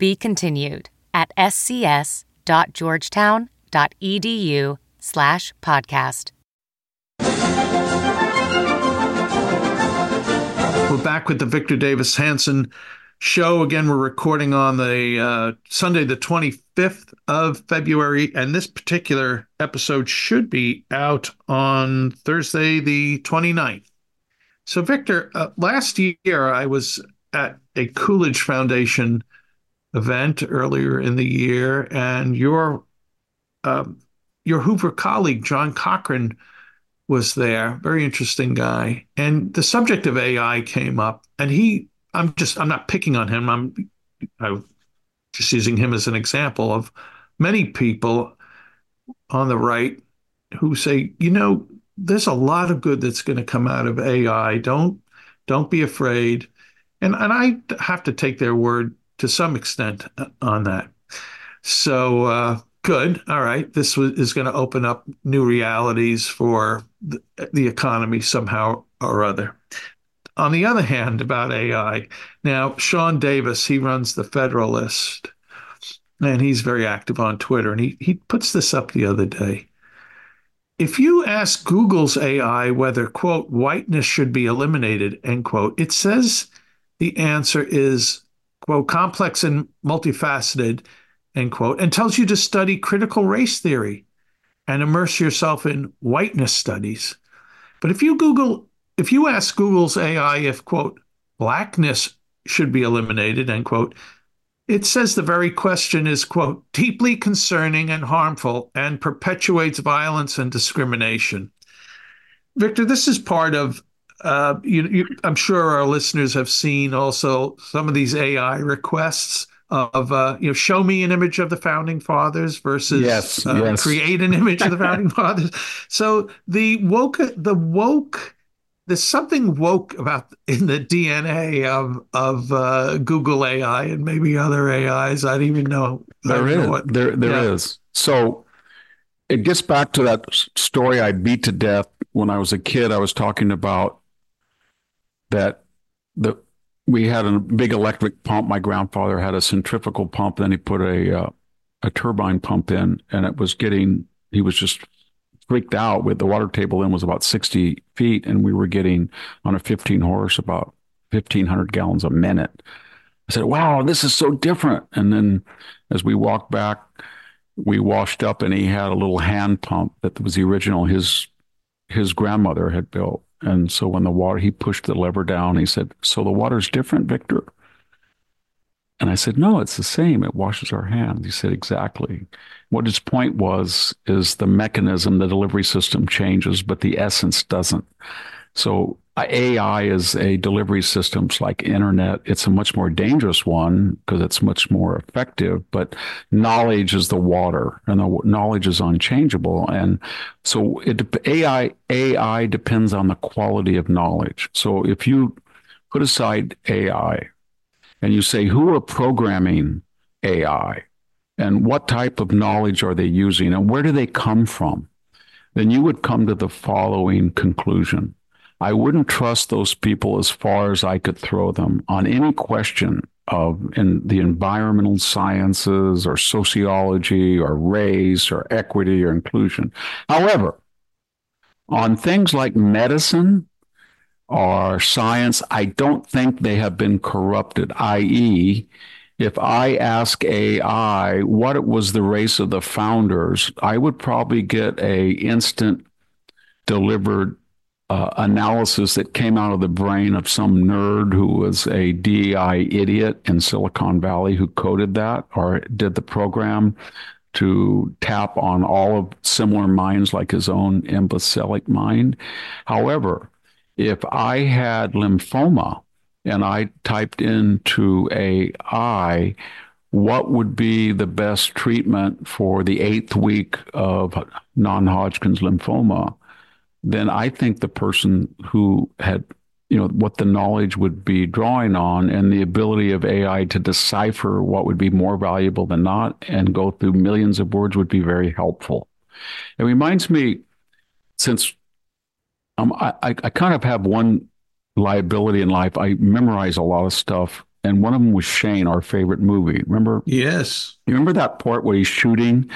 be continued at scs.georgetown.edu slash podcast. We're back with the Victor Davis Hanson show. Again, we're recording on the uh, Sunday, the 25th of February, and this particular episode should be out on Thursday, the 29th. So, Victor, uh, last year I was at a Coolidge Foundation event earlier in the year, and your um, your Hoover colleague, John Cochrane, was there. Very interesting guy. And the subject of AI came up. And he, I'm just, I'm not picking on him. I'm, I'm just using him as an example of many people on the right who say, you know, there's a lot of good that's going to come out of AI. Don't don't be afraid. And and I have to take their word to some extent on that. So uh, good. All right. This is going to open up new realities for the, the economy somehow or other. On the other hand, about AI, now Sean Davis, he runs the Federalist, and he's very active on Twitter, and he he puts this up the other day. If you ask Google's AI whether, quote, whiteness should be eliminated, end quote, it says the answer is, quote, complex and multifaceted, end quote, and tells you to study critical race theory and immerse yourself in whiteness studies. But if you Google, if you ask Google's AI if, quote, blackness should be eliminated, end quote, it says the very question is, quote, deeply concerning and harmful and perpetuates violence and discrimination. Victor, this is part of, uh, you, you, I'm sure our listeners have seen also some of these AI requests of, uh, you know, show me an image of the founding fathers versus yes, uh, yes. create an image of the founding fathers. So the woke, the woke there's something woke about in the DNA of of uh, Google AI and maybe other AIs. I don't even know. There is. Know what, there there yeah. is. So it gets back to that story I beat to death when I was a kid. I was talking about that the we had a big electric pump. My grandfather had a centrifugal pump. Then he put a uh, a turbine pump in, and it was getting. He was just freaked out with the water table in was about 60 feet and we were getting on a 15 horse about 1500 gallons a minute. I said, wow, this is so different. And then as we walked back, we washed up and he had a little hand pump that was the original his his grandmother had built. And so when the water, he pushed the lever down, he said, so the water's different, Victor? And I said, no, it's the same. It washes our hands. He said, exactly. What his point was is the mechanism, the delivery system changes, but the essence doesn't. So AI is a delivery system like internet. It's a much more dangerous one because it's much more effective, but knowledge is the water and the knowledge is unchangeable. And so it, AI, AI depends on the quality of knowledge. So if you put aside AI and you say, who are programming AI and what type of knowledge are they using and where do they come from? Then you would come to the following conclusion. I wouldn't trust those people as far as I could throw them on any question of in the environmental sciences or sociology or race or equity or inclusion. However, on things like medicine or science, I don't think they have been corrupted, i.e., if I ask AI what it was the race of the founders, I would probably get a instant delivered uh, analysis that came out of the brain of some nerd who was a DEI idiot in Silicon Valley who coded that or did the program to tap on all of similar minds like his own imbecilic mind. However, if I had lymphoma and I typed into AI, what would be the best treatment for the eighth week of non Hodgkin's lymphoma? Then I think the person who had, you know, what the knowledge would be drawing on and the ability of AI to decipher what would be more valuable than not and go through millions of words would be very helpful. It reminds me, since um, I, I, I kind of have one liability in life. I memorize a lot of stuff. And one of them was Shane, our favorite movie. Remember? Yes. You remember that part where he's shooting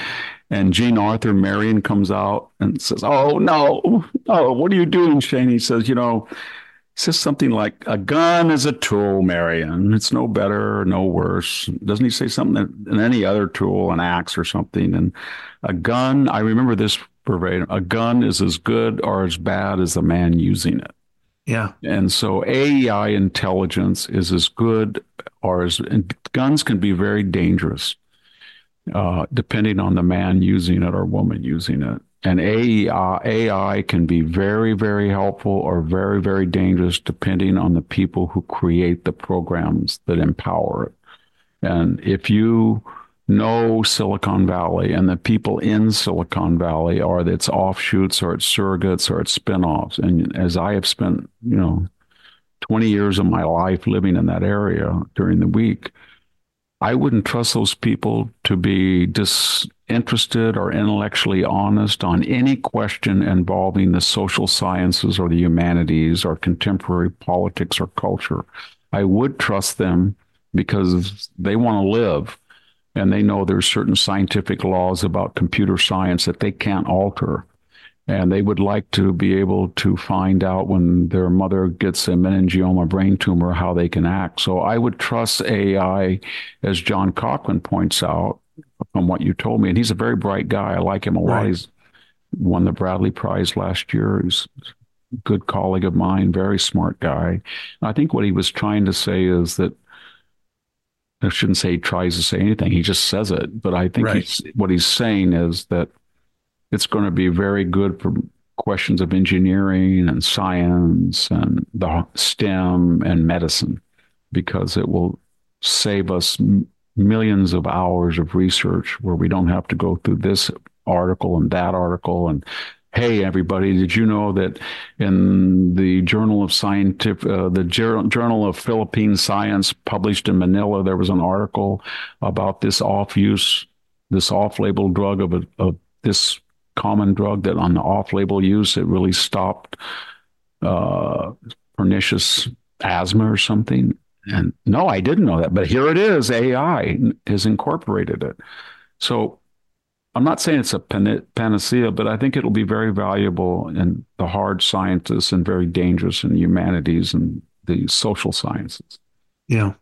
and Jean Arthur Marion comes out and says, Oh, no, oh, what are you doing, Shane? He says, You know, says something like, A gun is a tool, Marion. It's no better, no worse. Doesn't he say something than any other tool, an axe or something? And a gun, I remember this verbatim a gun is as good or as bad as the man using it. Yeah. And so AI intelligence is as good or as guns can be very dangerous. Uh, depending on the man using it or woman using it. And AI, AI can be very, very helpful or very, very dangerous depending on the people who create the programs that empower it. And if you know Silicon Valley and the people in Silicon Valley are its offshoots or its surrogates or its spinoffs, and as I have spent, you know, 20 years of my life living in that area during the week, I wouldn't trust those people to be disinterested or intellectually honest on any question involving the social sciences or the humanities or contemporary politics or culture. I would trust them because they want to live and they know there's certain scientific laws about computer science that they can't alter and they would like to be able to find out when their mother gets a meningioma brain tumor how they can act. So I would trust AI, as John Cochrane points out from what you told me. And he's a very bright guy. I like him a lot. Right. He's won the Bradley Prize last year. He's a good colleague of mine, very smart guy. I think what he was trying to say is that I shouldn't say he tries to say anything. He just says it. But I think right. he's, what he's saying is that it's going to be very good for questions of engineering and science and the STEM and medicine because it will save us millions of hours of research where we don't have to go through this article and that article. And hey everybody did you know that in the journal of scientific uh, the journal of philippine science published in manila there was an article about this off use this off label drug of, a, of this common drug that on the off-label use it really stopped uh, pernicious asthma or something. And no, I didn't know that, but here it is. AI has incorporated it. So I'm not saying it's a panacea, but I think it'll be very valuable in the hard sciences and very dangerous in humanities and the social sciences. Yeah.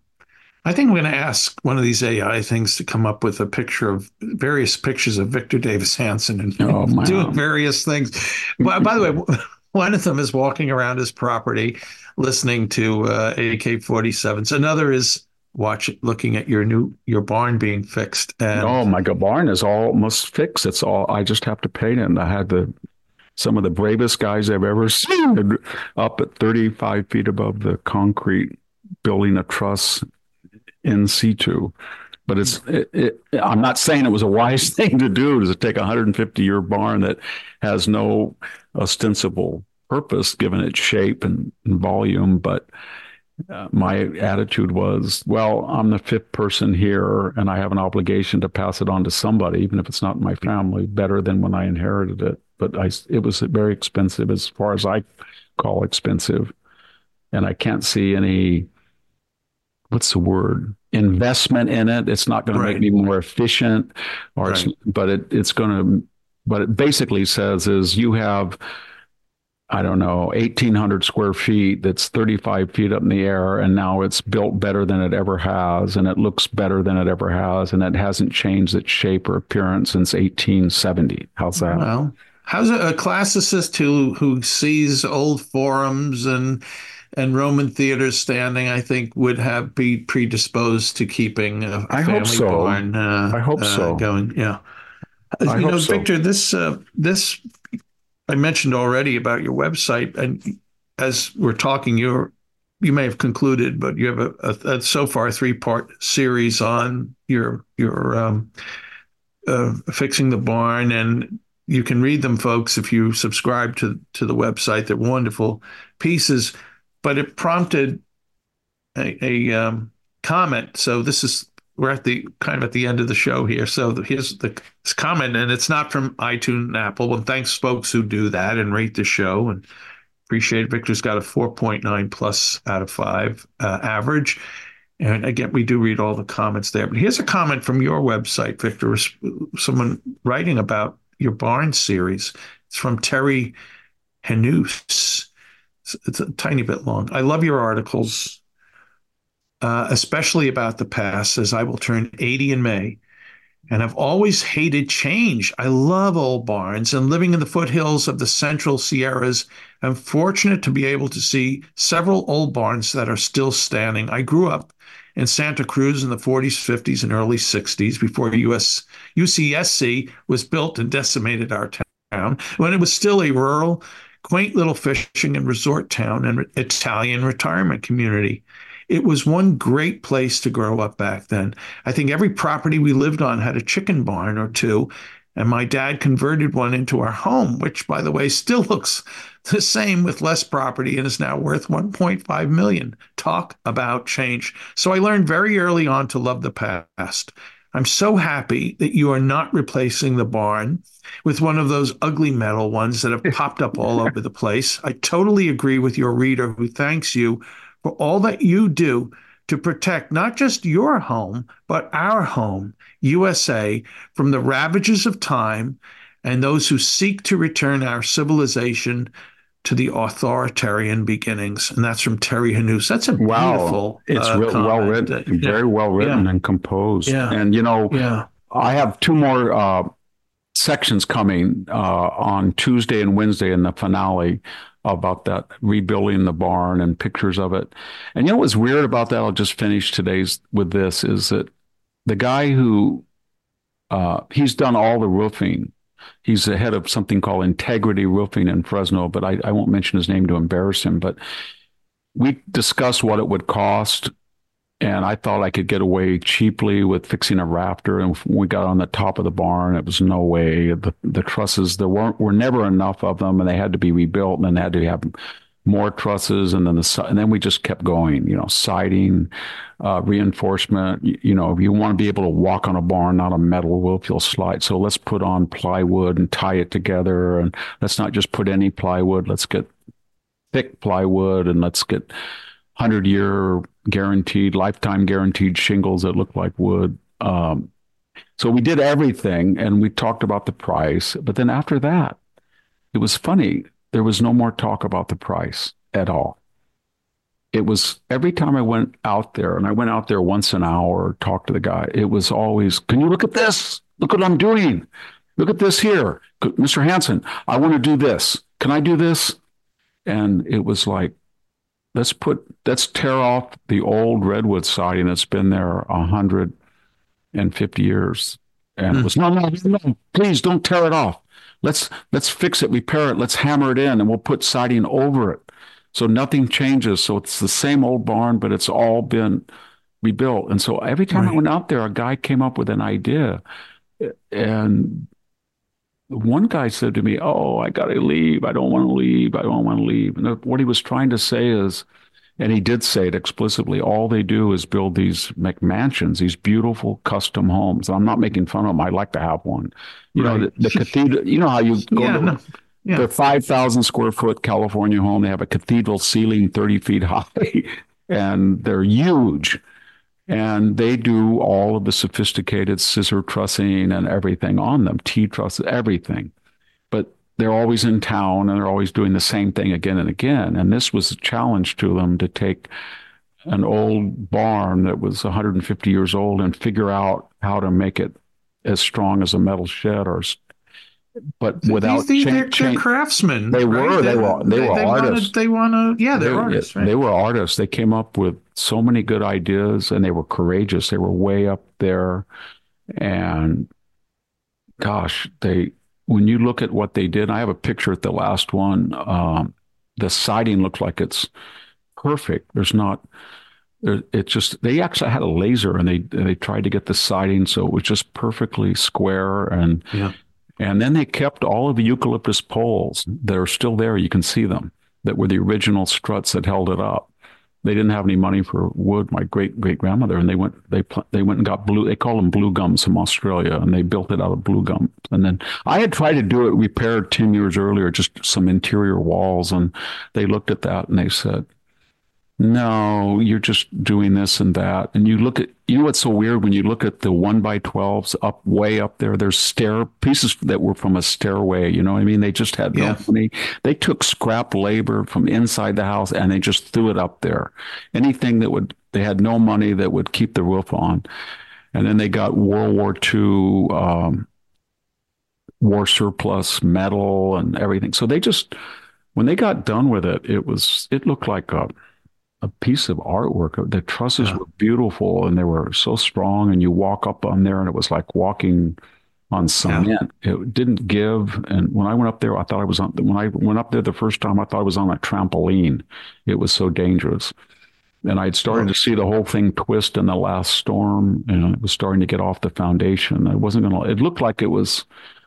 I think I'm going to ask one of these AI things to come up with a picture of various pictures of Victor Davis Hanson and oh, doing various things. by, by the way, one of them is walking around his property listening to uh, AK 47s. Another is watch looking at your new your barn being fixed. And oh, my barn is almost fixed. It's all I just have to paint it. And I had the some of the bravest guys I've ever seen up at 35 feet above the concrete building a truss in situ. But it's, it, it, I'm not saying it was a wise thing to do to take a 150 year barn that has no ostensible purpose given its shape and, and volume. But uh, my attitude was, well, I'm the fifth person here and I have an obligation to pass it on to somebody, even if it's not my family, better than when I inherited it. But I, it was very expensive as far as I call expensive. And I can't see any what's the word investment in it it's not going right. to make me more efficient or right. it's but it, it's going to what it basically says is you have i don't know 1800 square feet that's 35 feet up in the air and now it's built better than it ever has and it looks better than it ever has and it hasn't changed its shape or appearance since 1870 how's that well how's a, a classicist who who sees old forums and and Roman theaters standing, I think, would have be predisposed to keeping a, I family hope so. barn. Uh, I hope uh, so. Going, yeah. I you know, so. Victor, this uh, this I mentioned already about your website, and as we're talking, you're you may have concluded, but you have a, a, a so far three part series on your your um, uh, fixing the barn, and you can read them, folks, if you subscribe to to the website. They're wonderful pieces but it prompted a, a um, comment. So this is we're at the kind of at the end of the show here. So here's the comment, and it's not from iTunes and Apple. And thanks, folks who do that and rate the show and appreciate it. Victor's got a 4.9 plus out of five uh, average. And again, we do read all the comments there. But here's a comment from your website, Victor. Someone writing about your Barnes series. It's from Terry Henus. It's, a tiny bit long. I love your articles, uh, especially about the past, as I will turn 80 in May. And I've always hated change. I love old barns and living in the foothills of the central Sierras. I'm fortunate to be able to see several old barns that are still standing. I grew up in Santa Cruz in the 40s, 50s, and early 60s before US UCSC was built and decimated our town when it was still a rural, quaint little fishing and resort town and Italian retirement community. It was one great place to grow up back then. I think every property we lived on had a chicken barn or two, and my dad converted one into our home, which, by the way, still looks the same with less property and is now worth 1.5 million. Talk about change. So I learned very early on to love the past. I'm so happy that you are not replacing the barn with one of those ugly metal ones that have popped up all over the place. I totally agree with your reader who thanks you for all that you do to protect not just your home, but our home, USA, from the ravages of time and those who seek to return our civilization to the authoritarian beginnings. And that's from Terry Hanous. That's a wow. beautiful. It's uh, re- well written, very well written Yeah. and composed. Yeah. And you know, Yeah. I have two more uh, sections coming uh, on Tuesday and Wednesday in the finale about that rebuilding the barn and pictures of it. And you know what's weird about that? I'll just finish today's with this is that the guy who uh, he's done all the roofing. He's the head of something called Integrity Roofing in Fresno, but I, I won't mention his name to embarrass him. But we discussed what it would cost and I thought I could get away cheaply with fixing a rafter. And we got on the top of the barn, it was no way. The the trusses there weren't were never enough of them, and they had to be rebuilt, and then they had to have more trusses, and then the and then we just kept going. You know, siding, uh, reinforcement. You, you know, if you want to be able to walk on a barn, not a metal roof, you'll slide. So let's put on plywood and tie it together, and let's not just put any plywood. Let's get thick plywood, and let's get hundred year guaranteed, lifetime guaranteed shingles that look like wood. Um, so we did everything and we talked about the price. But then after that, it was funny. There was no more talk about the price at all. It was every time I went out there, and I went out there once an hour, talked to the guy, it was always, Can you look at this? Look what I'm doing. Look at this here. Mr. Hanson, I want to do this. Can I do this? And it was like, let's put let's tear off the old redwood siding that's been there a hundred and fifty years. And it was hmm. no, no, no, please don't tear it off. Let's let's fix it, repair it, let's hammer it in, and we'll put siding over it. So nothing changes. So it's the same old barn, but it's all been rebuilt. And so every time I went out there, a guy came up with an idea. And one guy said to me, Oh, I got to leave. I don't want to leave. I don't want to leave. And what he was trying to say is, and he did say it explicitly, all they do is build these McMansions, these beautiful custom homes. I'm not making fun of them. I'd like to have one. You know, the, the cathedral, you know how you go Yeah, to no. Yeah. the 5,000 square foot California home. They have a cathedral ceiling 30 feet high and they're huge. And they do all of the sophisticated scissor trussing and everything on them, T truss, everything. But they're always in town and they're always doing the same thing again and again. And this was a challenge to them to take an old barn that was 150 years old and figure out how to make it as strong as a metal shed or but without these, these, they're, craftsmen. They right? were, they were- they were wanna- artists. they want to, yeah, they're they, artists. Right? they were artists. They came up with so many good ideas and they were courageous. They were way up there. And gosh, they, when you look at what they did, I have a picture at the last one. Um, the siding looks like it's perfect. There's not, there, it just, they actually had a laser and they, they tried to get the siding so it was just perfectly square and, Yeah. and then they kept all of the eucalyptus poles that are still there. You can see them that were the original struts that held it up. They didn't have any money for wood. My great great grandmother, and they went they they went and got blue. They call them blue gums from Australia, and they built it out of blue gum. And then I had tried to do it repaired ten years earlier, just some interior walls, and they looked at that and they said, no, you're just doing this and that. And you look at, you know what's so weird when you look at the one by 12s up way up there, there's stair pieces that were from a stairway. You know what I mean? They just had no Yeah. money. They took scrap labor from inside the house and they just threw it up there. Anything that would, they had no money that would keep the roof on. And then they got World War II, um, war surplus metal and everything. So they just, when they got done with it, it was, it looked like a, a piece of artwork. The trusses yeah. were beautiful and they were so strong. And you walk up on there and it was like walking on cement. Yeah. It didn't give. And when I went up there, I thought I was on, when I went up there the first time, I thought I was on a trampoline. It was so dangerous. And I'd started to oh. see the whole thing twist in the last storm and it was starting to get off the foundation. I wasn't going to, it looked like it was,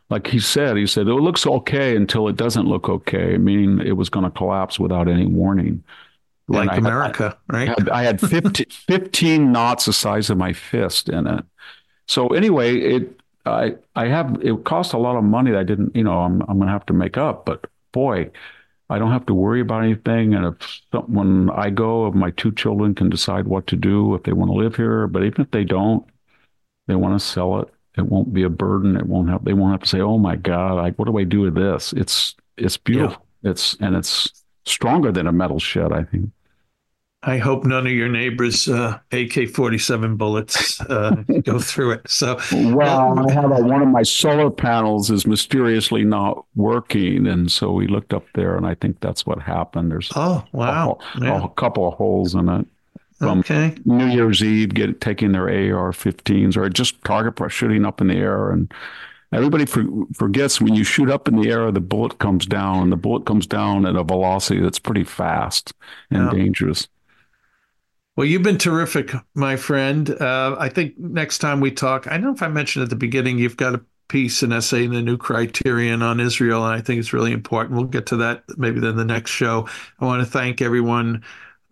like he said, he said, it looks okay until it doesn't look okay, meaning it was going to collapse without any warning. Like I America, had, right? I had, I had 15, 15 knots the size of my fist in it. So anyway, it I I have it cost a lot of money that I didn't, you know, I'm I'm gonna have to make up. But boy, I don't have to worry about anything. And if when I go, if my two children can decide what to do, if they want to live here, but even if they don't, they want to sell it. It won't be a burden. It won't have. They won't have to say, "Oh my God, like what do I do with this?" It's it's beautiful. Yeah. It's and it's stronger than a metal shed. I think. I hope none of your neighbors' uh, AK-47 bullets uh, go through it. So, well, I have a, one of my solar panels is mysteriously not working, and so we looked up there, and I think that's what happened. There's oh wow, a, yeah. a couple of holes in it. From okay. New Year's Eve, get taking their AR-15s or just target shooting up in the air, and everybody for, forgets when you shoot up in the air, the bullet comes down. The bullet comes down at a velocity that's pretty fast and yeah. dangerous. Well, you've been terrific, my friend. Uh, I think next time we talk, I don't know if I mentioned at the beginning, you've got a piece, an essay in the New Criterion on Israel, and I think it's really important. We'll get to that maybe then the next show. I want to thank everyone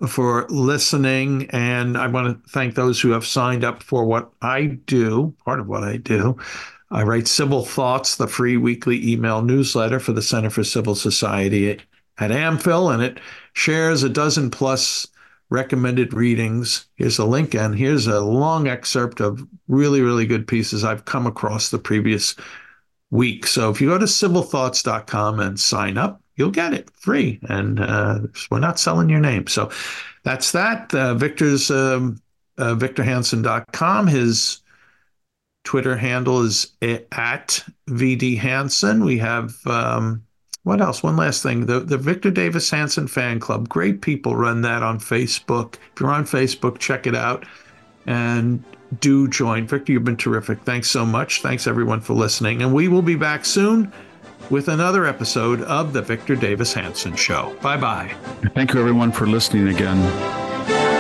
for listening, and I want to thank those who have signed up for what I do, part of what I do. I write Civil Thoughts, the free weekly email newsletter for the Center for Civil Society at AmPhil, and it shares a dozen plus recommended readings. Here's a link, and here's a long excerpt of really, really good pieces I've come across the previous week. So if you go to civilthoughts.com and sign up, you'll get it free. And uh, we're not selling your name. So that's that. Uh, Victor's um, uh, victorhanson.com. His Twitter handle is at VD Hanson. We have um, what else? One last thing. The the Victor Davis Hanson fan club. Great people run that on Facebook. If you're on Facebook, check it out and do join. Victor, you've been terrific. Thanks so much. Thanks everyone for listening. And we will be back soon with another episode of the Victor Davis Hanson Show. Bye bye. Thank you everyone for listening again.